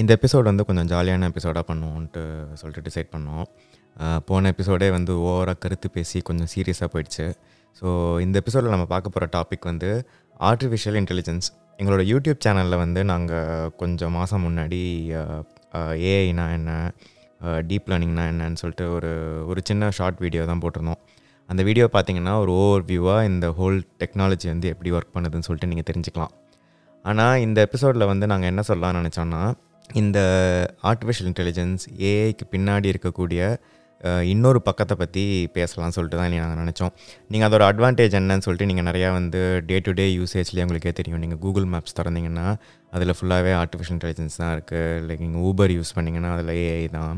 இந்த எபிசோட் வந்து கொஞ்சம் ஜாலியான எபிசோடாக பண்ணுவோன்ட்டு சொல்லிட்டு டிசைட் பண்ணோம். போன எபிசோடே வந்து ஓவராக கருத்து பேசி கொஞ்சம் சீரியஸாக போயிடுச்சு. ஸோ இந்த எபிசோடில் நம்ம பார்க்க போகிற டாபிக் வந்து ஆர்டிஃபிஷியல் இன்டெலிஜென்ஸ் எங்களோட யூடியூப் சேனலில் வந்து நாங்கள் கொஞ்சம் மாதம் முன்னாடி ஏஐனா என்ன டீப் லேர்னிங்னா என்னன்னு சொல்லிட்டு ஒரு ஒரு சின்ன ஷார்ட் வீடியோ தான் போட்டிருந்தோம். அந்த வீடியோ பார்த்தீங்கன்னா ஒரு ஓவர் வியூவாக இந்த ஹோல் டெக்னாலஜி வந்து எப்படி ஒர்க் பண்ணுதுன்னு சொல்லிட்டு நீங்கள் தெரிஞ்சுக்கலாம். ஆனால் இந்த எபிசோடில் வந்து நாங்கள் என்ன சொல்லலாம்னு நினச்சோன்னா இந்த ஆர்டிஃபிஷியல் இன்டெலிஜென்ஸ் ஏஐக்கு பின்னாடி இருக்கக்கூடிய இன்னொரு பக்கத்தை பற்றி பேசலாம்னு சொல்லிட்டு தான் நாங்கள் நினச்சோம். நீங்கள் அதோட அட்வான்டேஜ் என்னன்னு சொல்லிட்டு நீங்கள் நிறையா வந்து டே டு டே யூசேஜ்லேயே உங்களுக்கே தெரியும். நீங்கள் கூகுள் மேப்ஸ் திறந்தீங்கன்னா அதில் ஃபுல்லாகவே ஆர்டிஃபிஷியல் இன்டெலிஜென்ஸ் தான் இருக்குது லைக் நீங்கள் ஊபர் யூஸ் பண்ணிங்கன்னா அதில் ஏஐ தான்.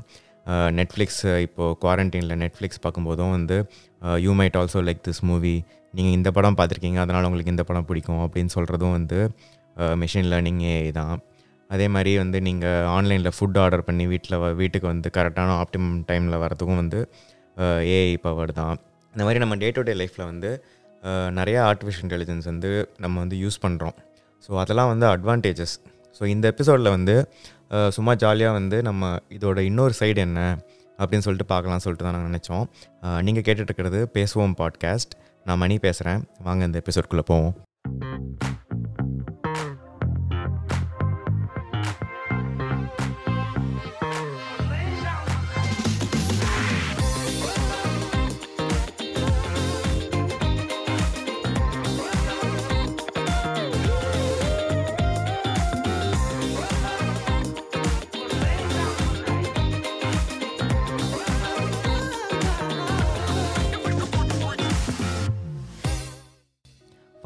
நெட்ஃப்ளிக்ஸ் இப்போது குவாரண்டைனில் நெட்ஃப்ளிக்ஸ் பார்க்கும்போதும் வந்து you might also like this movie நீங்கள் இந்த படம் பார்த்துருக்கீங்க அதனால் உங்களுக்கு இந்த படம் பிடிக்கும் அப்படின்னு சொல்கிறதும் வந்து மிஷின் லேர்னிங் ஏஐ தான். அதே மாதிரி வந்து நீங்கள் ஆன்லைனில் ஃபுட் ஆர்டர் பண்ணி வீட்டில் வீட்டுக்கு வந்து கரெக்டான ஆப்டிமம் டைமில் வரதுக்கும் வந்து ஏஐ பவர் தான். இந்த மாதிரி நம்ம டே டு டே லைஃப்பில் வந்து நிறையா ஆர்டிஃபிஷியல் இன்டெலிஜென்ஸ் வந்து நம்ம வந்து யூஸ் பண்ணுறோம் ஸோ அதெல்லாம் வந்து அட்வான்டேஜஸ் ஸோ இந்த எபிசோடில் வந்து சும்மா ஜாலியாக வந்து நம்ம இதோட இன்னொரு சைடு என்ன அப்படின்னு சொல்லிட்டு பார்க்கலாம் சொல்லிட்டு தான் நாங்கள் நினச்சோம். நீங்கள் கேட்டுட்ருக்கிறது பேசுவோம் பாட்காஸ்ட் நான் மணி பேசுகிறேன் வாங்க இந்த எபிசோட்குள்ளே போவோம்.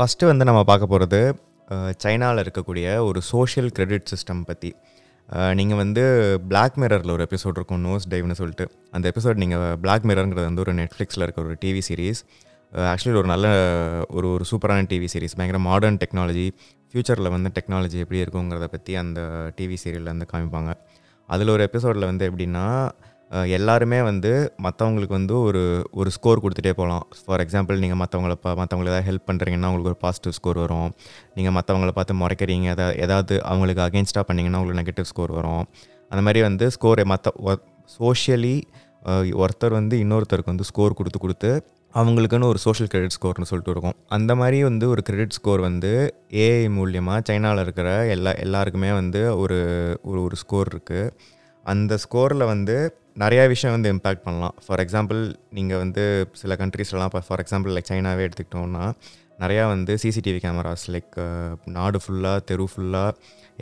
ஃபஸ்ட்டு வந்து நம்ம பார்க்க போகிறது சைனாவில் இருக்கக்கூடிய ஒரு சோஷியல் கிரெடிட் சிஸ்டம் பற்றி நீங்கள் வந்து பிளாக் மிரரில் ஒரு எபிசோட் இருக்கும் நோஸ் டைவ்னு சொல்லிட்டு. அந்த எபிசோட் நீங்கள் பிளாக் மிரருங்கிறது வந்து ஒரு நெட்ஃப்ளிக்ஸில் இருக்க ஒரு டிவி சீரிஸ் ஆக்சுவலி ஒரு நல்ல ஒரு ஒரு சூப்பரான டிவி சீரிஸ் பயங்கர மாடர்ன் டெக்னாலஜி ஃப்யூச்சரில் வந்து டெக்னாலஜி எப்படி இருக்குங்கிறத பற்றி அந்த டிவி சீரியலில் வந்து காமிப்பாங்க. அதில் ஒரு எபிசோடில் வந்து எப்படின்னா எல்லாருமே வந்து மற்றவங்களுக்கு வந்து ஒரு ஒரு ஸ்கோர் கொடுத்துட்டே போகலாம் ஃபார் எக்ஸாம்பிள் நீங்கள் மற்றவங்கள பா மற்றவங்களுக்கு ஏதாவது ஹெல்ப் பண்ணுறீங்கன்னா உங்களுக்கு ஒரு பாசிட்டிவ் ஸ்கோர் வரும். நீங்கள் மற்றவங்கள பார்த்து முறைக்கிறீங்க எதாவது ஏதாவது அவங்களுக்கு அகேன்ஸ்டாக பண்ணிங்கன்னா உங்களுக்கு நெகட்டிவ் ஸ்கோர் வரும். அந்த மாதிரி வந்து ஸ்கோரை மற்ற சோஷியலி ஒருத்தர் வந்து இன்னொருத்தருக்கு வந்து ஸ்கோர் கொடுத்து கொடுத்து அவங்களுக்குன்னு ஒரு சோஷியல் கிரெடிட் ஸ்கோர்னு சொல்லிட்டு இருக்கும். அந்த மாதிரி வந்து ஒரு கிரெடிட் ஸ்கோர் வந்து ஏஐ மூலியமாக சைனாவில் இருக்கிற எல்லா எல்லாருக்குமே வந்து ஒரு ஒரு ஒரு ஸ்கோர் இருக்குது அந்த ஸ்கோரில் வந்து நிறையா விஷயம் வந்து இம்பேக்ட் பண்ணலாம். ஃபார் எக்ஸாம்பிள் நீங்கள் வந்து சில கண்ட்ரீஸ்லாம் இப்போ ஃபார் எக்ஸாம்பிள் லைக் சைனாவே எடுத்துக்கிட்டோம்னா நிறையா வந்து சிசிடிவி கேமராஸ் லைக் நாடு ஃபுல்லாக தெரு ஃபுல்லாக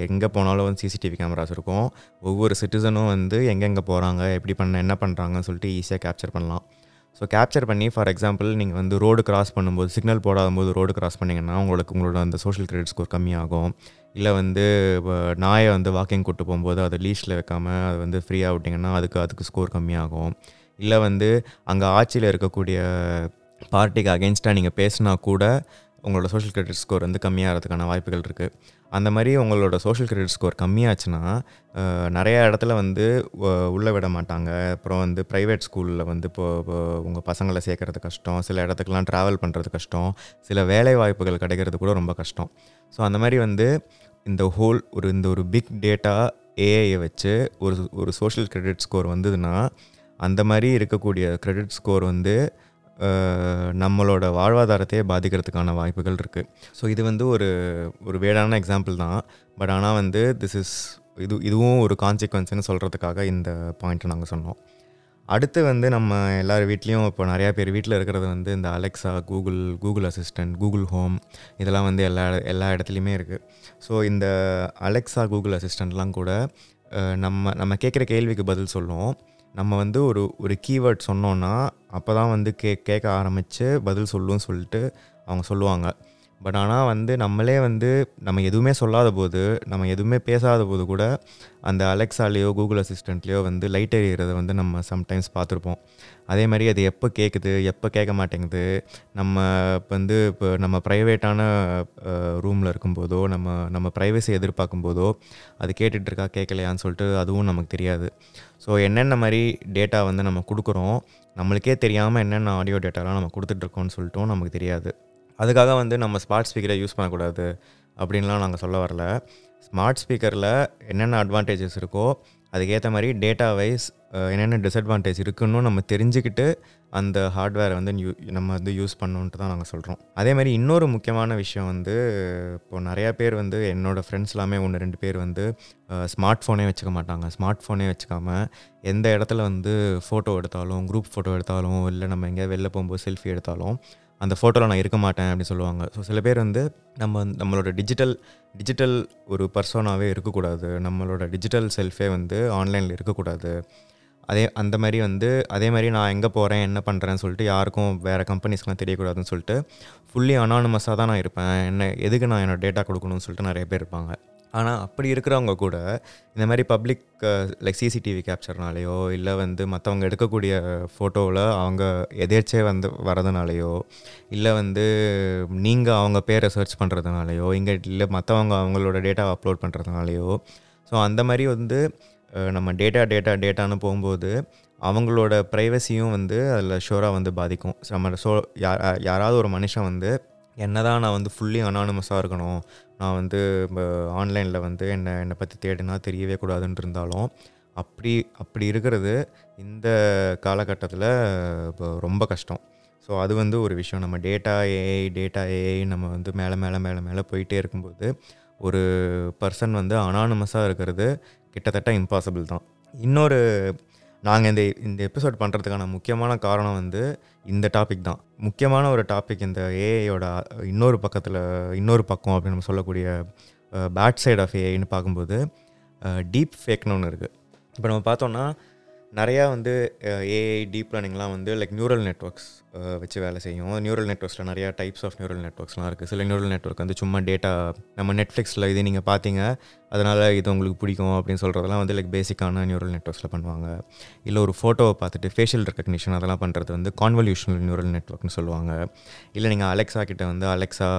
எங்கே போனாலும் வந்து சிசிடிவி கேமராஸ் இருக்கும். ஒவ்வொரு சிட்டிசனும் வந்து எங்கெங்கே போகிறாங்க எப்படி பண்ண என்ன பண்ணுறாங்கன்னு சொல்லிட்டு ஈஸியாக கேப்சர் பண்ணலாம். ஸோ கேப்சர் பண்ணி ஃபார் எக்ஸாம்பிள் நீங்கள் வந்து ரோடு கிராஸ் பண்ணும்போது சிக்னல் போடாத போது ரோடு கிராஸ் பண்ணிங்கன்னா உங்களுக்கு உங்களோட அந்த சோஷியல் கிரெடிட் ஸ்கோர் கம்மியாகும். இல்லை வந்து நாயை வந்து வாக்கிங் கூட்டு போகும்போது அதை லீஷில் வைக்காமல் அது வந்து ஃப்ரீயாக விட்டிங்கன்னா அதுக்கு அதுக்கு ஸ்கோர் கம்மியாகும். இல்லை வந்து அங்கே ஆட்சியில் இருக்கக்கூடிய பார்ட்டிக்கு அகேன்ஸ்டாக நீங்கள் பேசினா கூட உங்களோட சோஷியல் கிரெடிட் ஸ்கோர் வந்து கம்மியாகிறதுக்கான வாய்ப்புகள் இருக்குது அந்த மாதிரி உங்களோட சோஷியல் கிரெடிட் ஸ்கோர் கம்மியாச்சுன்னா நிறையா இடத்துல வந்து உள்ளே விட மாட்டாங்க. அப்புறம் வந்து ப்ரைவேட் ஸ்கூலில் வந்து இப்போ இப்போ உங்கள் பசங்களை சேர்க்கறது கஷ்டம். சில இடத்துக்குலாம் ட்ராவல் பண்ணுறது கஷ்டம். சில வேலை வாய்ப்புகள் கிடைக்கிறது கூட ரொம்ப கஷ்டம். ஸோ அந்த மாதிரி வந்து இந்த ஹோல் ஒரு இந்த ஒரு பிக் டேட்டா ஏஐயை வச்சு ஒரு ஒரு சோஷியல் கிரெடிட் ஸ்கோர் வந்ததுன்னா அந்த மாதிரி இருக்கக்கூடிய கிரெடிட் ஸ்கோர் வந்து நம்மளோட வாழ்வாதாரத்தையே பாதிக்கிறதுக்கான வாய்ப்புகள் இருக்குது ஸோ இது வந்து ஒரு ஒரு வேடான எக்ஸாம்பிள் தான். பட் ஆனால் வந்து திஸ் இஸ் இது இதுவும் ஒரு கான்சிக்வன்ஸ்னு சொல்கிறதுக்காக இந்த பாயிண்ட்டை நாங்கள் சொன்னோம். அடுத்து வந்து நம்ம எல்லார் வீட்லேயும் இப்போ நிறையா பேர் வீட்டில் இருக்கிறது வந்து இந்த Alexa Google Google assistant Google home இதெல்லாம் வந்து எல்லா எல்லா இடத்துலையுமே இருக்குது ஸோ இந்த அலெக்ஸா கூகுள் அசிஸ்டண்ட்லாம் கூட நம்ம நம்ம கேட்குற கேள்விக்கு பதில் சொல்லுவோம் நம்ம வந்து ஒரு ஒரு கீவேர்ட் சொன்னோன்னா அப்போ தான் வந்து கே கேட்க ஆரம்பித்து பதில் சொல்லுன்னு சொல்லிட்டு அவங்க சொல்லுவாங்க. பட் ஆனால் வந்து நம்மளே வந்து நம்ம எதுவுமே சொல்லாத போது நம்ம எதுவுமே பேசாத போது கூட அந்த அலெக்ஸாலேயோ கூகுள் அசிஸ்டண்ட்லேயோ வந்து லைட் எறிகிறத வந்து நம்ம சம்டைம்ஸ் பார்த்துருப்போம். அதே மாதிரி அது எப்போ கேட்குது எப்போ கேட்க மாட்டேங்குது நம்ம இப்போ வந்து இப்போ நம்ம ப்ரைவேட்டான ரூமில் இருக்கும்போதோ நம்ம நம்ம ப்ரைவசி எதிர்பார்க்கும் போதோ அது கேட்டுட்ருக்கா கேட்கலையான்னு சொல்லிட்டு அதுவும் நமக்கு தெரியாது. ஸோ என்னென்ன மாதிரி டேட்டா வந்து நம்ம கொடுக்குறோம் நம்மளுக்கே தெரியாமல் என்னென்ன ஆடியோ டேட்டாலாம் நம்ம கொடுத்துட்ருக்கோம்னு சொல்லிட்டும் நமக்கு தெரியாது. அதுக்காக வந்து நம்ம ஸ்மார்ட் ஸ்பீக்கரை யூஸ் பண்ணக்கூடாது அப்படின்லாம் நாங்கள் சொல்ல வரல. ஸ்மார்ட் ஸ்பீக்கரில் என்னென்ன அட்வான்டேஜஸ் இருக்கோ அதுக்கேற்ற மாதிரி டேட்டா வைஸ் என்னென்ன டிஸ்அட்வான்டேஜ் இருக்குன்னு நம்ம தெரிஞ்சுக்கிட்டு அந்த ஹார்ட்வேரை வந்து யூ நம்ம வந்து யூஸ் பண்ணணுன்ட்டு தான் நாங்கள் சொல்கிறோம் அதே மாதிரி இன்னொரு முக்கியமான விஷயம் வந்து இப்போது நிறையா பேர் வந்து என்னோடய ஃப்ரெண்ட்ஸ் எல்லாமே ஒன்று ரெண்டு பேர் வந்து ஸ்மார்ட் ஃபோனே வச்சுக்க மாட்டாங்க. ஸ்மார்ட் ஃபோனே வச்சுக்காமல் எந்த இடத்துல வந்து ஃபோட்டோ எடுத்தாலும் குரூப் ஃபோட்டோ எடுத்தாலும் இல்லை நம்ம எங்கேயாவது வெளில போகும்போது செல்ஃபி எடுத்தாலும் அந்த ஃபோட்டோவில் நான் இருக்க மாட்டேன் அப்படின்னு சொல்லுவாங்க. ஸோ சில பேர் வந்து நம்ம நம்மளோட டிஜிட்டல் டிஜிட்டல் ஒரு பர்சனாகவே இருக்கக்கூடாது. நம்மளோட டிஜிட்டல் செல்ஃபே வந்து ஆன்லைனில் இருக்கக்கூடாது. அதே அந்த மாதிரி வந்து அதே மாதிரி நான் எங்கே போகிறேன் என்ன பண்ணுறேன்னு சொல்லிட்டு யாருக்கும் வேறு கம்பெனிஸ்க்கெலாம் தெரியக்கூடாதுன்னு சொல்லிட்டு ஃபுல்லி அனானமஸாக தான் நான் இருப்பேன். என்ன எதுக்கு நான் என்னோடய டேட்டா கொடுக்கணும்னு சொல்லிட்டு நிறைய பேர் இருப்பாங்க. ஆனால் அப்படி இருக்கிறவங்க கூட இந்த மாதிரி பப்ளிக் லைக் சிசிடிவி கேப்சர்னாலேயோ இல்லை வந்து மற்றவங்க எடுக்கக்கூடிய ஃபோட்டோவில் அவங்க எதேர்ச்சே வந்து வரதுனாலையோ இல்லை வந்து நீங்கள் அவங்க பேரை சர்ச் பண்ணுறதுனாலையோ இங்கே இல்லை மற்றவங்க அவங்களோட டேட்டாவை அப்லோட் பண்ணுறதுனாலையோ ஸோ அந்த மாதிரி வந்து நம்ம டேட்டா டேட்டா டேட்டான்னு போகும்போது அவங்களோட ப்ரைவசியும் வந்து அதில் ஷோராக வந்து பாதிக்கும். நம்ம ஸோ யாராவது ஒரு மனுஷன் வந்து என்ன தான் நான் வந்து ஃபுல்லி அனானமஸாக இருக்கணும் நான் வந்து ஆன்லைனில் வந்து என்னை என்னை பற்றி தேடினா தெரியவே கூடாதுன்னு இருந்தாலும் அப்படி அப்படி இருக்கிறது இந்த காலகட்டத்தில் இப்போ ரொம்ப கஷ்டம். ஸோ அது வந்து ஒரு விஷயம். நம்ம டேட்டா ஏஐ டேட்டா ஏஐ நம்ம வந்து மேலே மேலே மேலே மேலே போயிட்டே இருக்கும்போது ஒரு பர்சன் வந்து அனானமஸாக இருக்கிறது கிட்டத்தட்ட இம்பாசிபிள் தான். இன்னொரு நாங்கள் இந்த இந்த எபிசோட் பண்ணுறதுக்கான முக்கியமான காரணம் வந்து இந்த டாபிக் தான். முக்கியமான ஒரு டாபிக் இந்த ஏஐயோட இன்னொரு பக்கத்தில் இன்னொரு பக்கம் அப்படின்னு நம்ம சொல்லக்கூடிய பேட் சைட் ஆஃப் ஏஐன்னு பார்க்கும்போது டீப் ஃபேக்னு ஒன்று இருக்குது இப்போ நம்ம பார்த்தோன்னா நிறையா வந்து ஏஐ டீப் லேர்னிங்லாம் வந்து லைக் நியூரல் நெட்ஒர்க்ஸ் வச்சு வேலை செய்யும். நியூரல் நெட்ஒர்க்ஸில் நிறையா டைப்ஸ் ஆஃப் நியூரல் நெட்ஒர்க்ஸ்லாம் இருக்குது சில நியூரல் நெட்ஒர்க் வந்து சும்மா டேட்டா நம்ம நெட்ஃப்ளிக்ஸில் இது நீங்கள் பார்த்தீங்க அதனால் இது உங்களுக்கு பிடிக்கும் அப்படின்னு சொல்கிறதெல்லாம் வந்து லைக் பேசிக்கான நியூரல் நெட்ஒர்க்ஸில் பண்ணுவாங்க. இல்லை ஒரு ஃபோட்டோவை பார்த்துட்டு ஃபேஷியல் ரெக்கக்னிஷன் அதெல்லாம் பண்ணுறது வந்து கான்வல்யூஷனல் நியூரல் நெட்ஒர்க்னு சொல்லுவாங்க. இல்லை நீங்கள் அலெக்ஸா கிட்ட வந்து Alexa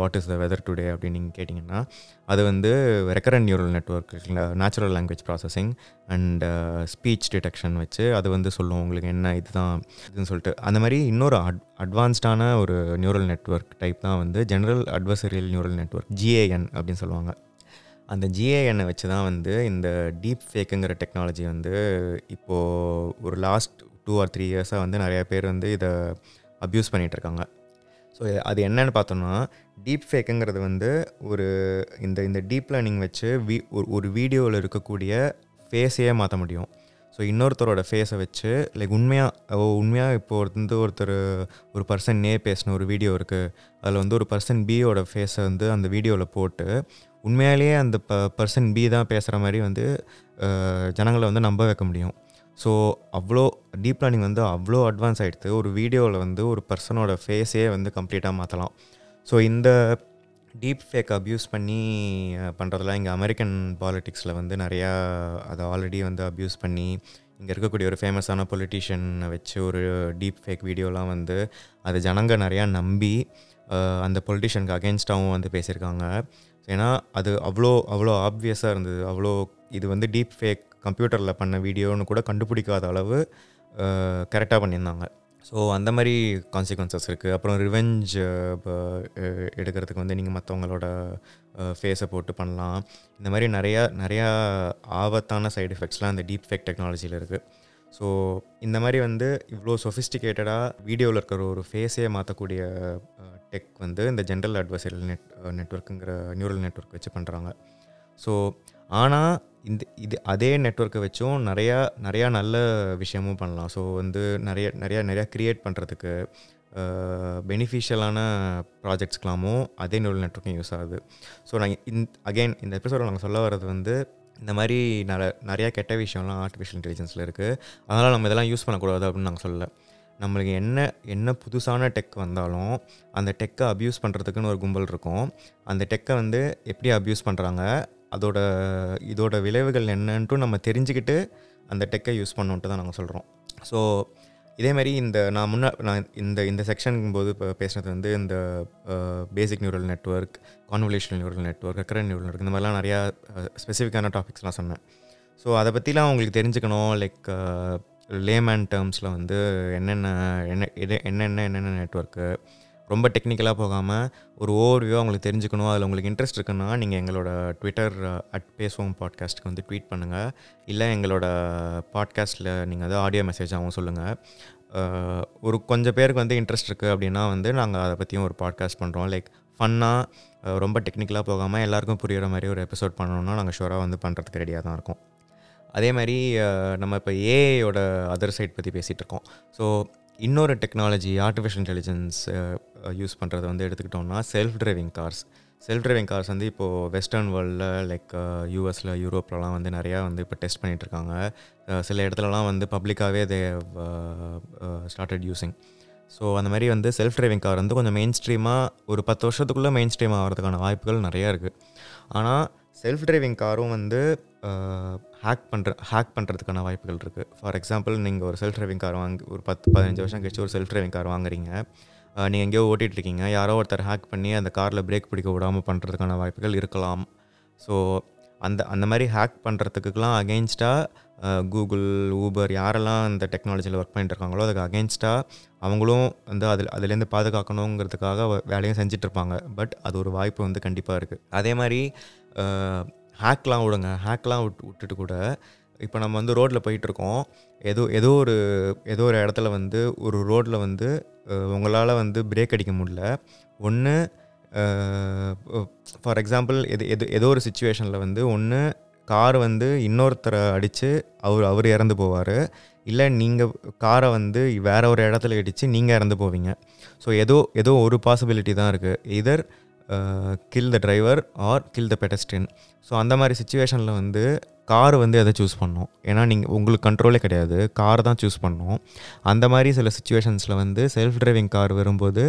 what is the weather today அப்படின்னு நீங்கள் கேட்டிங்கன்னா அது வந்து recurrent neural network natural language processing and speech detection வச்சு அது வந்து சொல்லும். உங்களுக்கு என்ன இதுதான்? இதுன்னு சொல்லிட்டு. அந்த மாதிரி இன்னொரு அட் அட்வான்ஸ்டான ஒரு நியூரல் நெட்ஒர்க் டைப் தான் வந்து general adversarial neural network GAN அப்படின்னு சொல்லுவாங்க. அந்த ஜிஏஎன்னை வச்சு தான் வந்து இந்த டீப் ஃபேக்குங்கிற டெக்னாலஜி வந்து இப்போது ஒரு லாஸ்ட் டூ ஆர் த்ரீ இயர்ஸாக வந்து நிறையா பேர் வந்து இதை அப்யூஸ் பண்ணிகிட்ருக்காங்க ஸோ அது என்னென்னு பார்த்தோம்னா டீப் ஃபேக்குங்கிறது வந்து ஒரு இந்த இந்த டீப் லேர்னிங் வச்சு வீ ஒரு ஒரு வீடியோவில் இருக்கக்கூடிய ஃபேஸையே மாற்ற முடியும். ஸோ இன்னொருத்தரோட ஃபேஸை வச்சு லைக் உண்மையாக ஓ உண்மையாக இப்போ வந்து ஒருத்தர் ஒரு பர்சன் ஏ பேசின ஒரு வீடியோ இருக்குது அதில் வந்து ஒரு பர்சன் பியோட ஃபேஸை வந்து அந்த வீடியோவில் போட்டு உண்மையாலேயே அந்த ப பர்சன் பி தான் பேசுகிற மாதிரி வந்து ஜனங்களை வந்து நம்ப வைக்க முடியும். ஸோ அவ்வளோ டீப் லேர்னிங் வந்து அவ்வளோ அட்வான்ஸ் ஆகிடுது ஒரு வீடியோவில் வந்து ஒரு பர்சனோட ஃபேஸே வந்து கம்ப்ளீட்டாக மாற்றலாம் ஸோ இந்த டீப் ஃபேக் அப்யூஸ் பண்ணி பண்ணுறதுலாம் இங்கே அமெரிக்கன் பாலிட்டிக்ஸில் வந்து நிறையா அதை ஆல்ரெடி வந்து அப்யூஸ் பண்ணி இங்கே இருக்கக்கூடிய ஒரு ஃபேமஸான பொலிட்டீஷியனை வச்சு ஒரு டீப் ஃபேக் வீடியோலாம் வந்து அது ஜனங்க நிறையா நம்பி அந்த பொலிட்டிஷியனுக்கு அகேன்ஸ்டாகவும் வந்து பேசியிருக்காங்க. ஏன்னா அது அவ்வளோ அவ்வளோ ஆப்வியஸாக இருந்தது. அவ்வளோ இது வந்து டீப் ஃபேக் கம்ப்யூட்டரில் பண்ண வீடியோன்னு கூட கண்டுபிடிக்காத அளவு கரெக்டாக பண்ணியிருந்தாங்க. ஸோ அந்த மாதிரி கான்சிக்வன்சஸ் இருக்குது அப்புறம் ரிவெஞ்ச் எடுக்கிறதுக்கு வந்து நீங்கள் மற்றவங்களோட ஃபேஸை போட்டு பண்ணலாம். இந்த மாதிரி நிறையா நிறையா ஆபத்தான சைடு எஃபெக்ட்ஸ்லாம் அந்த டீப் ஃபேக் டெக்னாலஜியில் இருக்குது ஸோ இந்த மாதிரி வந்து இவ்வளோ சொஃபிஸ்டிகேட்டடாக வீடியோவில் இருக்கிற ஒரு ஃபேஸே மாற்றக்கூடிய டெக் வந்து இந்த ஜென்ரல் அட்வைசரி நெட் நெட்ஒர்க்குங்கிற நியூரல் நெட்ஒர்க் வச்சு பண்ணுறாங்க ஸோ ஆனால் இந்த இது அதே நெட்ஒர்க்கை வச்சும் நிறையா நிறையா நல்ல விஷயமும் பண்ணலாம். ஸோ வந்து நிறைய நிறையா நிறையா க்ரியேட் பண்ணுறதுக்கு பெனிஃபிஷியலான ப்ராஜெக்ட்ஸ்க்கெலாமும் அதே நியூரல் நெட்ஒர்க்கும் யூஸ் ஆகுது. ஸோ நாங்கள் இந் அகெயின் இந்த எபிசோட நாங்கள் சொல்ல வர்றது வந்து இந்த மாதிரி நிற நிறையா கெட்ட விஷயம்லாம் ஆர்டிஃபிஷியல் இன்டெலிஜென்ஸில் இருக்குது அதனால் நம்ம இதெல்லாம் யூஸ் பண்ணக்கூடாது அப்படின்னு நாங்கள் சொல்லலை. நம்மளுக்கு என்ன என்ன புதுசான டெக் வந்தாலும் அந்த டெக்கை அப்யூஸ் பண்ணுறதுக்குன்னு ஒரு கும்பல் இருக்கும். அந்த டெக்கை வந்து எப்படி அப்யூஸ் பண்ணுறாங்க அதோட இதோட விளைவுகள் என்னன்ட்டு நம்ம தெரிஞ்சுக்கிட்டு அந்த டெக்கை யூஸ் பண்ணோன்ட்டு தான் நாங்கள் சொல்கிறோம் ஸோ இதேமாரி இந்த நான் முன்னே நான் இந்த இந்த செக்ஷனுக்கும் போது இப்போ பேசுனது வந்து இந்த basic neural network convolutional neural network recurrent neural network இந்த மாதிரிலாம் நிறையா ஸ்பெசிஃபிக்கான டாபிக்ஸ்லாம் சொன்னேன். ஸோ அதை பற்றிலாம் உங்களுக்கு தெரிஞ்சுக்கணும் லைக் லேமேன் டேர்ம்ஸில் வந்து என்னென்ன என்ன இது என்னென்ன என்னென்ன நெட்ஒர்க்கு ரொம்ப டெக்னிக்கலாக போகாமல் ஒரு ஓவர்வியூ அவங்களுக்கு தெரிஞ்சுக்கணும். அதில் உங்களுக்கு இன்ட்ரெஸ்ட் இருக்குன்னா நீங்கள் எங்களோட ட்விட்டர் அட் பேசுவோம் பாட்காஸ்ட்டுக்கு வந்து ட்வீட் பண்ணுங்கள் இல்லை எங்களோட பாட்காஸ்ட்டில் நீங்கள் வந்து ஆடியோ மெசேஜாகவும் சொல்லுங்கள் ஒரு கொஞ்சம் பேருக்கு வந்து இன்ட்ரெஸ்ட் இருக்குது அப்படின்னா வந்து நாங்கள் அதை பற்றியும் ஒரு பாட்காஸ்ட் பண்ணுறோம் லைக் ஃபன்னாக ரொம்ப டெக்னிக்கலாக போகாமல் எல்லாருக்கும் புரிகிற மாதிரி ஒரு எபிசோட் பண்ணணும்னா நாங்கள் ஷூராக வந்து பண்ணுறதுக்கு ரெடியாக தான் இருக்கோம். அதே மாதிரி நம்ம இப்போ ஏஐயோட அதர் சைட் பற்றி பேசிகிட்டு இருக்கோம். ஸோ இன்னொரு டெக்னாலஜி ஆர்டிஃபிஷியல் இன்டெலிஜென்ஸ் யூஸ் பண்ணுறத வந்து எடுத்துக்கிட்டோம்னா self driving cars self driving cars வந்து இப்போது வெஸ்டர்ன் வேர்ல்டில் லைக் யூஎஸில் யூரோப்லலாம் வந்து நிறையா வந்து இப்போ டெஸ்ட் பண்ணிகிட்டு இருக்காங்க. சில இடத்துலலாம் வந்து பப்ளிக்காகவே தே ஸ்டார்டட் யூஸிங் ஸோ அந்த மாதிரி வந்து செல்ஃப் டிரைவிங் கார் வந்து கொஞ்சம் மெயின் ஸ்ட்ரீமாக ஒரு பத்து வருஷத்துக்குள்ளே மெயின் ஸ்ட்ரீம் ஆகிறதுக்கான வாய்ப்புகள் நிறையா இருக்குது ஆனால் செல்ஃப் டிரைவிங் காரும் வந்து ஹேக் பண்ணுற ஹேக் பண்ணுறதுக்கான வாய்ப்புகள் இருக்குது ஃபார் எக்ஸாம்பிள் நீங்கள் ஒரு செல்ஃப் டிரைவிங் கார் வாங்கி ஒரு பத்து பதினஞ்சு வருஷம் கழிச்சு ஒரு செல்ஃப் டிரைவிங் கார் வாங்குறீங்க. நீங்கள் எங்கேயோ ஓட்டிகிட்டு இருக்கீங்க யாரோ ஒருத்தர் ஹேக் பண்ணி அந்த காரில் பிரேக் பிடிக்க விடாமல் பண்ணுறதுக்கான வாய்ப்புகள் இருக்கலாம். ஸோ அந்த அந்த மாதிரி ஹேக் பண்ணுறதுக்குலாம் அகெயின்ஸ்டாக கூகுள் ஊபர் யாரெல்லாம் அந்த டெக்னாலஜியில் ஒர்க் பண்ணிட்டு இருக்காங்களோ அதுக்கு அகெயின்ஸ்டாக அவங்களும் வந்து அதில் அதுலேருந்து பாதுகாக்கணுங்கிறதுக்காக வ- வேலையும் செஞ்சுட்டு இருப்பாங்க பட் அது ஒரு வாய்ப்பு வந்து கண்டிப்பாக இருக்குது அதே மாதிரி ஹேக்லாம் விடுங்க. ஹேக்லாம் விட் விட்டுட்டு கூட இப்போ நம்ம வந்து ரோட்டில் போயிட்டுருக்கோம். ஏதோ ஏதோ ஒரு ஏதோ ஒரு இடத்துல வந்து ஒரு ரோட்டில் வந்து உங்களால் வந்து பிரேக் அடிக்க முடியல. ஒன்று ஃபார் எக்ஸாம்பிள் எது எது ஏதோ ஒரு சுச்சுவேஷனில் வந்து ஒன்று கார் வந்து இன்னொருத்தரை அடித்து அவர் அவர் இறந்து போவார். இல்லை நீங்கள் காரை வந்து வேற ஒரு இடத்துல இடித்து நீங்கள் இறந்து போவீங்க. ஸோ ஏதோ ஏதோ ஒரு பாசிபிலிட்டி தான் இருக்குது either kill the driver or kill the pedestrian so அந்த மாதிரி சுச்சுவேஷனில் வந்து கார் வந்து எதை சூஸ் பண்ணோம்? ஏன்னா நீங்கள் உங்களுக்கு கண்ட்ரோலே கிடையாது. கார் தான் சூஸ் பண்ணோம். அந்த மாதிரி சில சுச்சுவேஷன்ஸில் வந்து செல்ஃப் டிரைவிங் கார் வரும்போது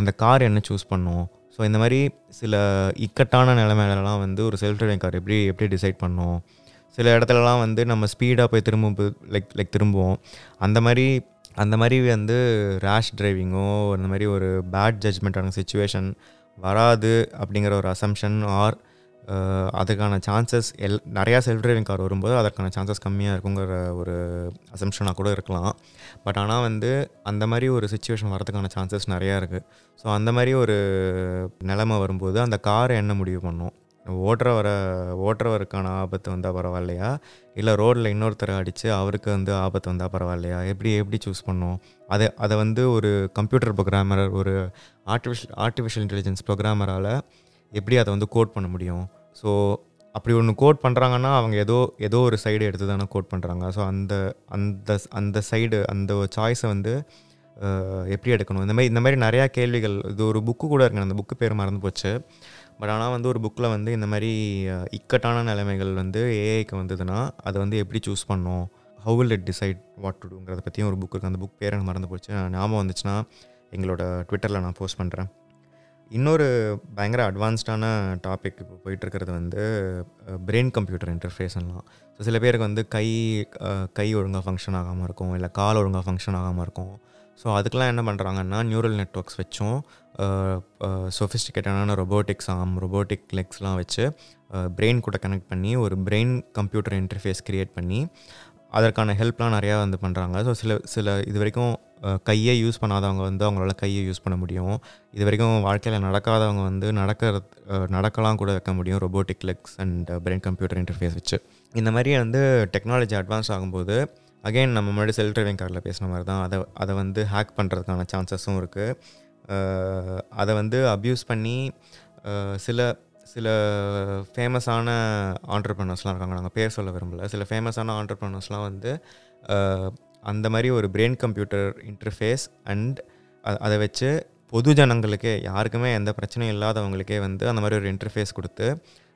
அந்த கார் என்ன சூஸ் பண்ணும்? ஸோ இந்த மாதிரி சில இக்கட்டான நிலைமையிலலாம் வந்து ஒரு செல்ஃப் டிரைவிங் கார் எப்படி எப்படி டிசைட் பண்ணும்? சில இடத்துலலாம் வந்து நம்ம ஸ்பீடாக போய் திரும்ப லைக் லைக் திரும்புவோம். அந்த மாதிரி அந்த மாதிரி வந்து ரேஷ் டிரைவிங்கோ அந்த மாதிரி ஒரு பேட் ஜட்ஜ்மெண்ட்டான சுச்சுவேஷன் வராது அப்படிங்கிற ஒரு அசம்ஷன் ஆர் அதுக்கான சான்சஸ் எல் நிறையா செல்ஃப் ட்ரைவிங் கார் வரும்போது அதற்கான சான்சஸ் கம்மியாக இருக்குங்கிற ஒரு அசம்ஷனாக கூட இருக்கலாம். பட் ஆனால் வந்து அந்த மாதிரி ஒரு சுச்சுவேஷன் வரதுக்கான சான்சஸ் நிறையா இருக்குது ஸோ அந்த மாதிரி ஒரு நிலமை வரும்போது அந்த கார் என்ன முடிவு பண்ணும்? ஓட்டுற வர ஓட்டுறவருக்கான ஆபத்து வந்தால் பரவாயில்லையா? இல்லை ரோட்டில் இன்னொருத்தரை அடித்து அவருக்கு வந்து ஆபத்து வந்தால் பரவாயில்லையா? எப்படி எப்படி சூஸ் பண்ணோம்? அதை அதை வந்து ஒரு கம்ப்யூட்டர் ப்ரோக்ராமர் ஒரு ஆர்டிஃபிஷியல் ஆர்டிஃபிஷியல் இன்டெலிஜென்ஸ் ப்ரோக்ராமரால் எப்படி அதை வந்து கோட் பண்ண முடியும்? ஸோ அப்படி ஒன்று கோட் பண்ணுறாங்கன்னா அவங்க ஏதோ ஏதோ ஒரு சைடு எடுத்து தானே கோட் பண்ணுறாங்க ஸோ அந்த அந்த அந்த சைடு அந்த சாய்ஸை வந்து எப்படி எடுக்கணும்? இந்த மாதிரி இந்த மாதிரி நிறையா கேள்விகள் இது ஒரு புக்கு கூட இருக்கு. அந்த புக்கு பேர் மறந்து போச்சு. பட் ஆனால் வந்து ஒரு புக்கில் வந்து இந்த மாதிரி இக்கட்டான நிலைமைகள் வந்து ஏஐக்கு வந்ததுன்னா அதை வந்து எப்படி சூஸ் பண்ணோம் how will it decide what to டூங்கிறத பற்றியும் ஒரு புக் இருக்குது அந்த புக் பேர் எனக்கு மறந்து போச்சு. ஞாபகம் வந்துச்சுன்னா எங்களோட ட்விட்டரில் நான் போஸ்ட் பண்ணுறேன் இன்னொரு பயங்கர அட்வான்ஸ்டான டாபிக் இப்போ போயிட்டுருக்கிறது வந்து பிரெயின் கம்ப்யூட்டர் இன்டர்ஃபேஸ்லாம் ஸோ சில பேருக்கு வந்து கை கை ஒழுங்காக ஃபங்க்ஷன் ஆகாமல் இருக்கும் இல்லை கால் ஒழுங்காக ஃபங்க்ஷன் ஆகாமல் இருக்கும். ஸோ அதுக்கெலாம் என்ன பண்ணுறாங்கன்னா நியூரல் நெட்ஒர்க்ஸ் வச்சும் சொஃபிஸ்டிகேட்டடான ரொபோட்டிக்ஸ் ஆம் ரொபோட்டிக் லெக்ஸ்லாம் வச்சு பிரெயின் கூட கனெக்ட் பண்ணி ஒரு பிரெயின் கம்ப்யூட்டர் இன்டர்ஃபேஸ் க்ரியேட் பண்ணி அதற்கான ஹெல்ப்லாம் நிறையா வந்து பண்ணுறாங்க ஸோ சில சில இது வரைக்கும் கையை யூஸ் பண்ணாதவங்க வந்து அவங்களால கையை யூஸ் பண்ண முடியும். இது வரைக்கும் வாழ்க்கையில் நடக்காதவங்க வந்து நடக்கிற நடக்கலாம் கூட வைக்க முடியும். Robotic legs and brain computer interface வச்சு. இந்த மாதிரி வந்து டெக்னாலஜி அட்வான்ஸ் ஆகும்போது அகைன் நம்ம முன்னாடி செல்ஃப் டிரைவிங் காரில் பேசின மாதிரி தான். அதை அதை வந்து ஹேக் பண்ணுறதுக்கான சான்சஸும் இருக்குது அதை வந்து அப்யூஸ் பண்ணி சில சில ஃபேமஸான ஆண்டர்பிரினர்ஸ்லாம் இருக்காங்க. நாங்கள் பேர் சொல்ல விரும்பல. சில ஃபேமஸான ஆண்டர்பிரினர்ஸ்லாம் வந்து அந்த மாதிரி ஒரு பிரெயின் கம்ப்யூட்டர் இன்டர்ஃபேஸ் அண்ட் அதை வச்சு பொது ஜனங்களுக்கே யாருக்குமே எந்த பிரச்சனையும் இல்லாதவங்களுக்கே வந்து அந்த மாதிரி ஒரு இன்டர்ஃபேஸ் கொடுத்து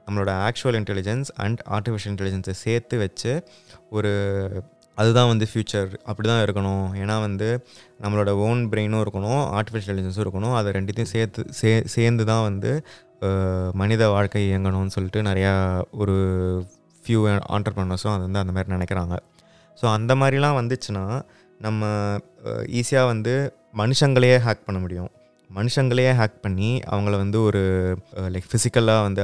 நம்மளோட ஆக்சுவல் இன்டெலிஜென்ஸ் அண்ட் ஆர்டிஃபிஷியல் இன்டெலிஜென்ஸை சேர்த்து வச்சு ஒரு அதுதான் வந்து ஃப்யூச்சர் அப்படி தான் இருக்கணும். ஏன்னா வந்து நம்மளோட ஓன் பிரெயினும் இருக்கணும் ஆர்டிஃபிஷியல் இன்டெலிஜென்ஸும் இருக்கணும். அதை ரெண்டுத்தையும் சேர்த்து சே சேர்ந்து தான் வந்து மனித வாழ்க்கை இயங்கணும்னு சொல்லிட்டு நிறையா ஒரு ஃபியூ ஆண்டர்ப்ரனர்ஸும் அது வந்து அந்த மாதிரி நினைக்கிறாங்க. ஸோ அந்த மாதிரிலாம் வந்துச்சுன்னா நம்ம ஈஸியாக வந்து மனுஷங்களையே ஹேக் பண்ண முடியும். மனுஷங்களையே ஹேக் பண்ணி அவங்கள வந்து ஒரு லைக் ஃபிசிக்கலாக வந்து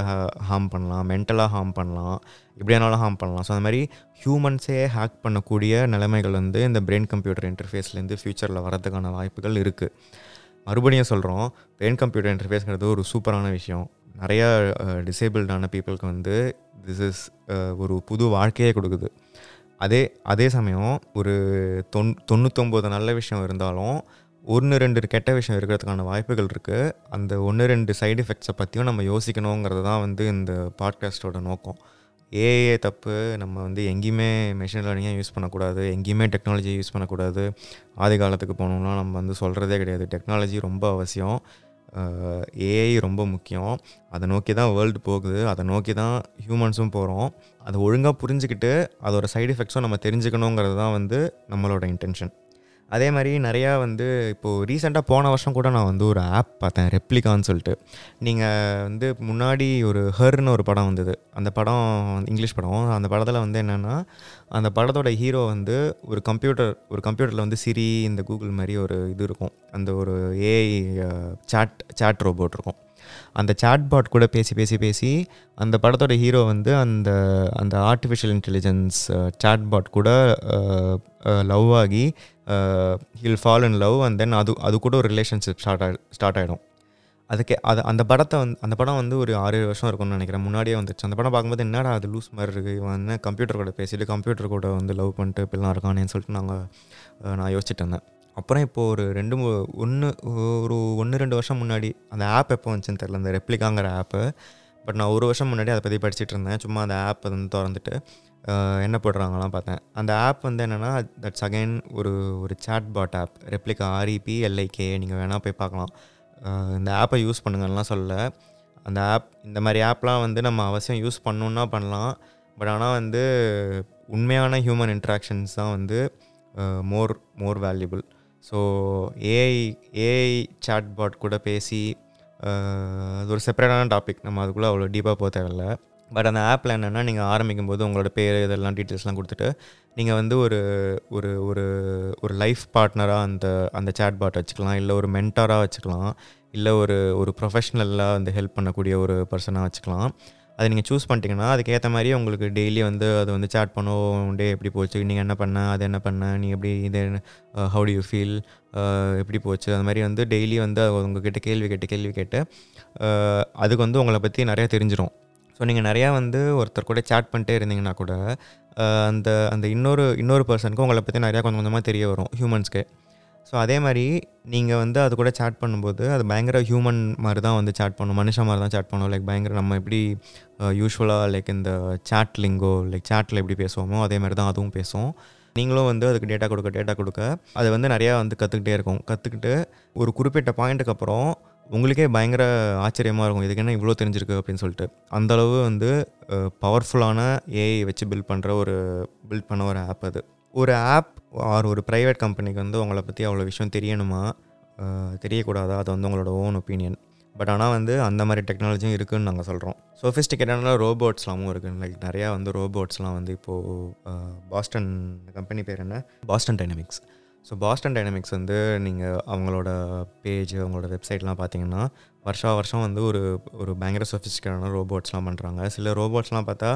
ஹார்ம் பண்ணலாம் மென்டலாக ஹார்ம் பண்ணலாம் எப்படியானாலும் ஹார்ம் பண்ணலாம். ஸோ அந்த மாதிரி ஹியூமன்ஸே ஹேக் பண்ணக்கூடிய நிலைமைகள் வந்து இந்த பிரெயின் கம்ப்யூட்டர் இன்டர்ஃபேஸ்லேருந்து ஃப்யூச்சரில் வரதுக்கான வாய்ப்புகள் இருக்குது மறுபடியும் சொல்கிறோம் பெயின் கம்ப்யூட்டர் இன்டர்ஃபேஸ்ங்கிறது ஒரு சூப்பரான விஷயம். நிறையா டிசேபிள்டான பீப்புளுக்கு வந்து திஸ் இஸ் ஒரு புது வாழ்க்கையே கொடுக்குது. அதே அதே சமயம் ஒரு தொன் தொண்ணூத்தொம்பது நல்ல விஷயம் இருந்தாலும் ஒன்று ரெண்டு கெட்ட விஷயம் இருக்கிறதுக்கான வாய்ப்புகள் இருக்குது அந்த ஒன்று ரெண்டு சைடு எஃபெக்ட்ஸை பற்றியும் நம்ம யோசிக்கணுங்கிறது தான் வந்து இந்த பாட்காஸ்ட்டோட நோக்கம். ஏஏ தப்பு நம்ம வந்து எங்கேயுமே மெஷின் லேர்னிங்காக யூஸ் பண்ணக்கூடாது எங்கேயுமே டெக்னாலஜி யூஸ் பண்ணக்கூடாது. ஆதி காலத்துக்கு போகணும்னா நம்ம வந்து சொல்கிறதே கிடையாது. டெக்னாலஜி ரொம்ப அவசியம். ஏஐ ரொம்ப முக்கியம். அதை நோக்கி தான் வேர்ல்டு போகுது. அதை நோக்கி தான் ஹியூமன்ஸும் போகிறோம் அதை ஒழுங்காக புரிஞ்சுக்கிட்டு அதோட சைடு எஃபெக்ட்ஸும் நம்ம தெரிஞ்சுக்கணுங்கிறது தான் வந்து நம்மளோட இன்டென்ஷன் அதே மாதிரி நிறையா வந்து இப்போது ரீசெண்டாக போன வருஷம் கூட நான் வந்து ஒரு ஆப் பார்த்தேன் ரெப்ளிகான்னு சொல்லிட்டு. நீங்கள் வந்து முன்னாடி ஒரு ஹர்னு ஒரு படம் வந்தது. அந்த படம் இங்கிலீஷ் படம். அந்த படத்தில் வந்து என்னென்னா அந்த படத்தோட ஹீரோ வந்து ஒரு கம்ப்யூட்டர் ஒரு கம்ப்யூட்டரில் வந்து சிரி இந்த கூகுள் மாதிரி ஒரு இது இருக்கும். அந்த ஒரு ஏஐ சாட் சாட் ரோபோட் இருக்கும். அந்த சாட்பாட் கூட பேசி பேசி பேசி அந்த படத்தோட ஹீரோ வந்து அந்த அந்த ஆர்டிஃபிஷியல் இன்டெலிஜென்ஸ் சாட்பாட் கூட லவ் ஆகி he'll fall in love and then அது அது கூட ஒரு ரிலேஷன்ஷிப் ஸ்டார்ட் ஆகி ஸ்டார்ட் ஆகிடும் அதுக்கே அது அந்த படத்தை வந்து அந்த படம் வந்து ஒரு ஆறு வருஷம் இருக்கும்னு நினைக்கிறேன். முன்னாடியே வந்துச்சு அந்த படம் பார்க்கும்போது என்னடா அது லூஸ் மாதிரி இருக்குது இவன் என்ன கம்ப்யூட்டர் கூட பேசிட்டு கம்ப்யூட்டர் கூட வந்து லவ் பண்ணிட்டு இப்படிலாம் இருக்கானேன்னு சொல்லிட்டு நாங்கள் நான் யோசிச்சுட்டு இருந்தேன். அப்புறம் இப்போது ஒரு ரெண்டு மூ ஒன்று ஒரு ஒன்று ரெண்டு வருஷம் முன்னாடி அந்த ஆப் எப்போ வந்துச்சுன்னு தெரில அந்த ரெப்ளிகாங்கிற ஆப்பு பட் நான் ஒரு வருஷம் முன்னாடி அதை பற்றி படிச்சுட்டு இருந்தேன். சும்மா அந்த ஆப் வந்து திறந்துட்டு என்ன போடுறாங்களாம் பார்த்தேன். அந்த ஆப் வந்து என்னென்னா தட்ஸ் அகைன் ஒரு ஒரு chatbot app Replika R E P L I K நீங்கள் வேணால் போய் பார்க்கலாம். இந்த ஆப்பை யூஸ் பண்ணுங்கலாம் சொல்லலை. அந்த ஆப் இந்த மாதிரி ஆப்லாம் வந்து நம்ம அவசியம் யூஸ் பண்ணணுன்னா பண்ணலாம். பட் ஆனால் வந்து உண்மையான ஹியூமன் இன்ட்ராக்ஷன்ஸ் தான் வந்து more more valuable so AI AI chatbot கூட பேசி அது ஒரு செப்பரேட்டான டாபிக் நம்ம அதுக்குள்ளே அவ்வளோ டீப்பாக போக தேவையில்ல. பட் அந்த ஆப்பில் என்னென்னா நீங்கள் ஆரம்பிக்கும் போது உங்களோட பேர் இதெல்லாம் டீட்டெயில்ஸ்லாம் கொடுத்துட்டு நீங்கள் வந்து ஒரு ஒரு ஒரு ஒரு லைஃப் பார்ட்னராக அந்த அந்த சாட்பாட் வச்சுக்கலாம். இல்லை ஒரு மென்டாராக வச்சுக்கலாம். இல்லை ஒரு ஒரு ப்ரொஃபஷ்னலாக வந்து ஹெல்ப் பண்ணக்கூடிய ஒரு பர்சனாக வச்சுக்கலாம். அதை நீங்கள் சூஸ் பண்ணிட்டீங்கன்னா அதுக்கேற்ற மாதிரி உங்களுக்கு டெய்லி வந்து அது வந்து சேட் பண்ணும். டே எப்படி போச்சு நீங்கள் என்ன பண்ண அது என்ன பண்ண நீ எப்படி இது ஹவு டு யூ ஃபீல் எப்படி போச்சு அந்த மாதிரி வந்து டெய்லி வந்து உங்ககிட்ட கேள்வி கேட்டு கேள்வி கேட்டு அதுக்கு வந்து உங்களை பற்றி நிறையா தெரிஞ்சிடும் ஸோ நீங்கள் நிறையா வந்து ஒருத்தர் கூட சேட் பண்ணிட்டே இருந்தீங்கன்னா கூட அந்த அந்த இன்னொரு இன்னொரு பர்சனுக்கு உங்களை பற்றி நிறையா கொஞ்சம் கொஞ்சமாக தெரிய வரும் ஹியூமன்ஸ்க்கு ஸோ அதே மாதிரி நீங்கள் வந்து அது கூட சேட் பண்ணும்போது அது பயங்கர ஹியூமன் மாதிரி தான் வந்து சேட் பண்ணும். மனுஷன் மாதிரி தான் சேட் பண்ணும். லைக் பயங்கர நம்ம எப்படி uh, யூஸ்வலாக லைக் இந்த சேட் லிங்கோ லைக் சேட்டில் எப்படி பேசுவோமோ அதே மாதிரி தான் அதுவும் பேசும். நீங்களும் வந்து அதுக்கு டேட்டா கொடுக்க டேட்டா கொடுக்க அது வந்து நிறையா வந்து கற்றுக்கிட்டே இருக்கும். கற்றுக்கிட்டு ஒரு குறிப்பிட்ட பாயிண்ட்டுக்கு அப்புறம் உங்களுக்கே பயங்கர ஆச்சரியமாக இருக்கும். இதுக்கு என்ன இவ்வளோ தெரிஞ்சிருக்கு அப்படின்னு சொல்லிட்டு. அந்தளவு வந்து uh, பவர்ஃபுல்லான ஏஐ வச்சு பில்ட் பண்ணுற ஒரு பில்ட் பண்ண ஒரு ஆப் அது. ஒரு ஆப் ஆர் ஒரு ப்ரைவேட் கம்பெனிக்கு வந்து உங்களை பற்றி அவ்வளோ விஷயம் தெரியணுமா? தெரியக்கூடாதா? அது வந்து உங்களோட ஓன் ஒப்பீனியன் பட் ஆனால் வந்து அந்த மாதிரி டெக்னாலஜியும் இருக்குதுன்னு நாங்கள் சொல்கிறோம் சோஃபிஸ்டிகேட்டான ரோபோட்ஸ்லாமும் இருக்குது லைக் நிறையா வந்து ரோபோட்ஸ்லாம் வந்து இப்போது பாஸ்டன் கம்பெனி பேர் என்ன? Boston Dynamics so Boston Dynamics வந்து நீங்கள் அவங்களோட பேஜ் அவங்களோட வெப்சைட்லாம் பார்த்தீங்கன்னா வருஷா வருஷம் வந்து ஒரு ஒரு பயங்கர சொஃபிஸ்டிகேட்டான ரோபோட்ஸ்லாம் பண்ணுறாங்க சில ரோபோட்ஸ்லாம் பார்த்தா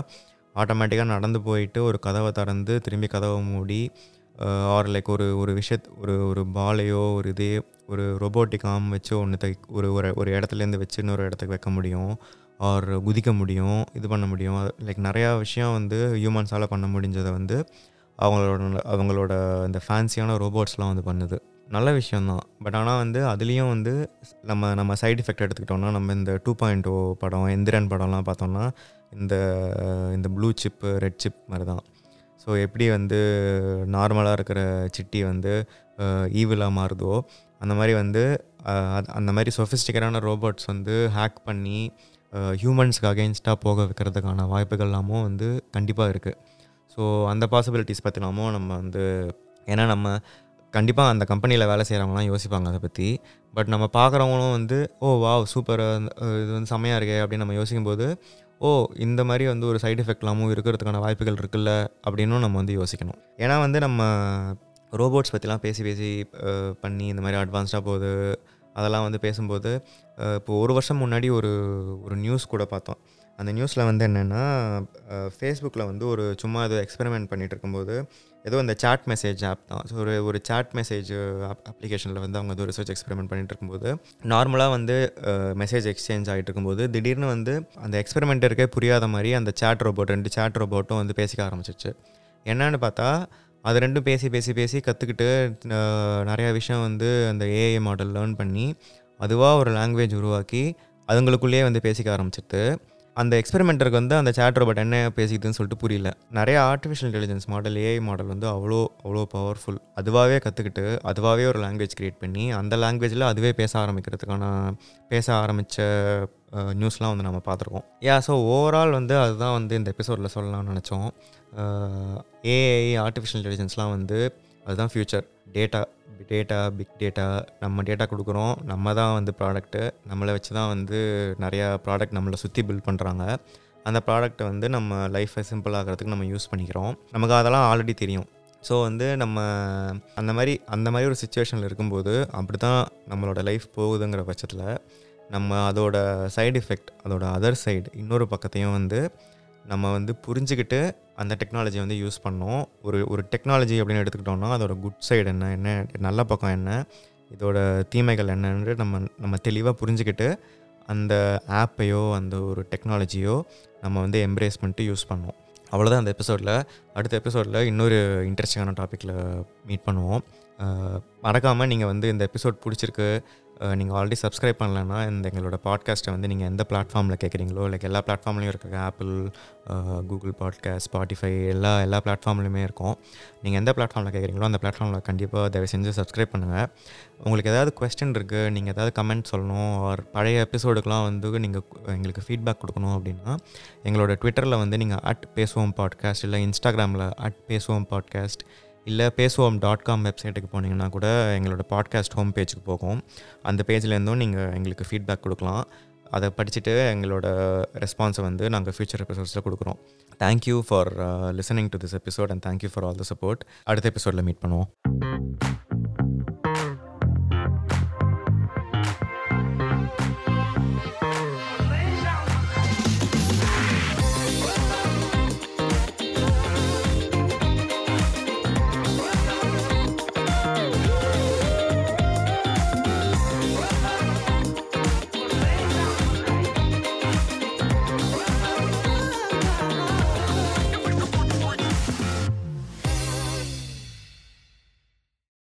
ஆட்டோமேட்டிக்காக நடந்து போயிட்டு ஒரு கதவை திறந்து திரும்பி கதவை மூடி ஆர் லைக் ஒரு ஒரு விஷயத் ஒரு ஒரு பாலையோ ஒரு இதே ஒரு ரொபோட்டிக் ஆம் வச்சு ஒன்று தை ஒரு ஒரு ஒரு இடத்துலேருந்து வச்சு இன்னொரு இடத்துக்கு வைக்க முடியும் ஆர் குதிக்க முடியும் இது பண்ண முடியும். லைக் நிறையா விஷயம் வந்து ஹியூமன்ஸால் பண்ண முடிஞ்சதை வந்து அவங்களோட அவங்களோட இந்த ஃபேன்சியான ரோபோட்ஸ்லாம் வந்து பண்ணுது. நல்ல விஷயந்தான் பட் ஆனால் வந்து அதுலேயும் வந்து நம்ம நம்ம சைட் எஃபெக்ட் எடுத்துக்கிட்டோம்னா நம்ம இந்த டூ பாயிண்ட் ஓ படம் எந்திரன் படம்லாம் பார்த்தோம்னா இந்த இந்த ப்ளூ சிப்பு ரெட் சிப் மாதிரி தான் ஸோ எப்படி வந்து நார்மலாக இருக்கிற சிட்டி வந்து ஈவிலாக மாறுதோ அந்த மாதிரி வந்து அந்த மாதிரி சொஃபிஸ்டிக்கரான ரோபோட்ஸ் வந்து ஹேக் பண்ணி ஹியூமன்ஸ்க்கு அகெயின்ஸ்டாக போக வைக்கிறதுக்கான வாய்ப்புகள்லாமும் வந்து கண்டிப்பாக இருக்குது ஸோ அந்த பாசிபிலிட்டிஸ் பற்றினாமோ நம்ம வந்து ஏன்னா நம்ம கண்டிப்பாக அந்த கம்பெனியில் வேலை செய்கிறவங்களாம் யோசிப்பாங்க அதை பற்றி பட் நம்ம பார்க்குறவங்களும் வந்து ஓ வா சூப்பர் இது வந்து செம்மையாக இருக்கே அப்படின்னு நம்ம யோசிக்கும்போது ஓ இந்த மாதிரி வந்து ஒரு சைடு எஃபெக்ட்லாமும் இருக்கிறதுக்கான வாய்ப்புகள் இருக்குல்ல அப்படின்னும் நம்ம வந்து யோசிக்கணும். ஏன்னா வந்து நம்ம ரோபோட்ஸ் பற்றிலாம் பேசி பேசி பண்ணி இந்த மாதிரி அட்வான்ஸ்டாக போகுது அதெல்லாம் வந்து பேசும்போது இப்போ ஒரு வருஷம் முன்னாடி ஒரு ஒரு நியூஸ் கூட பார்த்தோம். அந்த நியூஸில் வந்து என்னென்னா ஃபேஸ்புக்கில் வந்து ஒரு சும்மா ஏதோ எக்ஸ்பெரிமெண்ட் பண்ணிகிட்டு இருக்கும்போது ஏதோ அந்த சாட் மெசேஜ் ஆப் தான். ஸோ ஒரு ஒரு சாட் மெசேஜ் அப்ளிகேஷனில் வந்து அவங்க ஏதோ ரிசர்ச் எக்ஸ்பெரிமெண்ட் பண்ணிட்டு இருக்கும்போது நார்மலாக வந்து மெசேஜ் எக்ஸ்சேஞ்ச் ஆகிட்டு இருக்கும்போது திடீர்னு வந்து அந்த எக்ஸ்பெரிமெண்ட்டருக்கே புரியாத மாதிரி அந்த சாட் ரோபோட் ரெண்டு சாட் ரோபோட்டும் வந்து பேசிக்க ஆரம்பிச்சிச்சு என்னன்னு பார்த்தா அது ரெண்டும் பேசி பேசி பேசி கற்றுக்கிட்டு நிறையா விஷயம் வந்து அந்த ஏஐ மாடல் லேர்ன் பண்ணி அதுவாக ஒரு லாங்குவேஜ் உருவாக்கி அதுங்களுக்குள்ளேயே வந்து பேசிக்க ஆரம்பிச்சிட்டு அந்த எக்ஸ்பெரிமெண்டருக்கு வந்து அந்த சேட் ரோபோட் என்ன பேசிக்குதுன்னு சொல்லிட்டு புரியல. நிறைய artificial intelligence model AI model வந்து அவ்வளோ அவ்வளோ பவர்ஃபுல் அதுவாகவே கற்றுக்கிட்டு அதுவாகவே ஒரு லாங்குவேஜ் க்ரியேட் பண்ணி அந்த லாங்குவேஜில் அதுவே பேச ஆரம்பிக்கிறதுக்கான பேச ஆரம்பித்த நியூஸ்லாம் வந்து நம்ம பார்த்துருக்கோம். யா ஸோ ஓவரால் வந்து அதுதான் வந்து இந்த எபிசோடில் சொல்லலாம்னு நினச்சோம். ஏஐ ஆர்டிஃபிஷியல் இன்டெலிஜென்ஸ்லாம் வந்து அதுதான் future data data big data நம்ம டேட்டா கொடுக்குறோம். நம்ம தான் வந்து ப்ராடக்ட்டு நம்மளை வச்சு தான் வந்து நிறையா ப்ராடக்ட் நம்மளை சுற்றி பில்ட் பண்ணுறாங்க அந்த ப்ராடக்ட்டை வந்து நம்ம லைஃப்பை சிம்பிள் ஆகிறதுக்கு நம்ம யூஸ் பண்ணிக்கிறோம். நமக்கு அதெல்லாம் ஆல்ரெடி தெரியும். ஸோ வந்து நம்ம அந்த மாதிரி அந்த மாதிரி ஒரு சுச்சுவேஷனில் இருக்கும்போது அப்படி தான் நம்மளோட லைஃப் போகுதுங்கிற பட்சத்தில் நம்ம அதோட சைடு எஃபெக்ட் அதோட அதர் சைடு இன்னொரு பக்கத்தையும் வந்து நம்ம வந்து புரிஞ்சுக்கிட்டு அந்த டெக்னாலஜியை வந்து யூஸ் பண்ணோம். ஒரு ஒரு டெக்னாலஜி அப்படின்னு எடுத்துக்கிட்டோம்னா அதோட குட் சைடு என்ன என்ன நல்ல பக்கம் என்ன இதோட தீமைகள் என்னன்னு நம்ம நம்ம தெளிவாக புரிஞ்சுக்கிட்டு அந்த ஆப்பையோ அந்த ஒரு டெக்னாலஜியோ நம்ம வந்து எம்ப்ரேஸ் பண்ணிட்டு யூஸ் பண்ணோம். அவ்வளோதான் அந்த எபிசோடில் அடுத்த எபிசோடில் இன்னொரு இன்ட்ரெஸ்டிங்கான டாப்பிக்கில் மீட் பண்ணுவோம். மறக்காமல் நீங்கள் வந்து இந்த எபிசோட் பிடிச்சிருக்கு நீங்கள் ஆல்ரெடி சப்ஸ்கிரைப் பண்ணலன்னா இந்த எங்களோட பாட்காஸ்ட்டை வந்து நீங்கள் எந்த பிளாட்ஃபார்மில் கேட்குறீங்களோ லைக் எல்லா பிளாட்ஃபார்ம்லையும் இருக்குது ஆப்பிள் கூகுள் பாட்காஸ்ட் ஸ்பாட்டிஃபை எல்லா எல்லா பிளாட்ஃபார்ம்லையுமே இருக்கும். நீங்கள் எந்த பிளாட்ஃபார்மில் கேட்குறீங்களோ அந்த பிளாட்ஃபார்மில் கண்டிப்பாக தயவு செஞ்சு சப்ஸ்கிரைப் பண்ணுங்கள் உங்களுக்கு ஏதாவது கொஸ்டின் இருக்குது நீங்கள் ஏதாவது கமெண்ட் சொல்லணும் ஆர் பழைய எபிசோடுக்கெலாம் வந்து நீங்கள் எங்களுக்கு ஃபீட்பேக் கொடுக்கணும் அப்படின்னா எங்களோட ட்விட்டரில் வந்து நீங்கள் அட் பேசுவோம் பாட்காஸ்ட் இல்லை இன்ஸ்டாகிராமில் அட் பேசுவோம் பாட்காஸ்ட் இல்லை பேசுவோம் டாட் காம் வெப்சைட்டுக்கு போனீங்கன்னா கூட எங்களோட பாட்காஸ்ட் ஹோம் பேஜுக்கு போகும். அந்த பேஜ்லேருந்தும் நீங்கள் எங்களுக்கு ஃபீட்பேக் கொடுக்கலாம். அதை படிச்சுட்டு எங்களோட ரெஸ்பான்ஸை வந்து நாங்கள் ஃபியூச்சர் எபிசோட்ஸில் கொடுக்குறோம். Thank you for listening to this episode and thank you for all the support அடுத்த எபிசோடில் மீட் பண்ணுவோம்.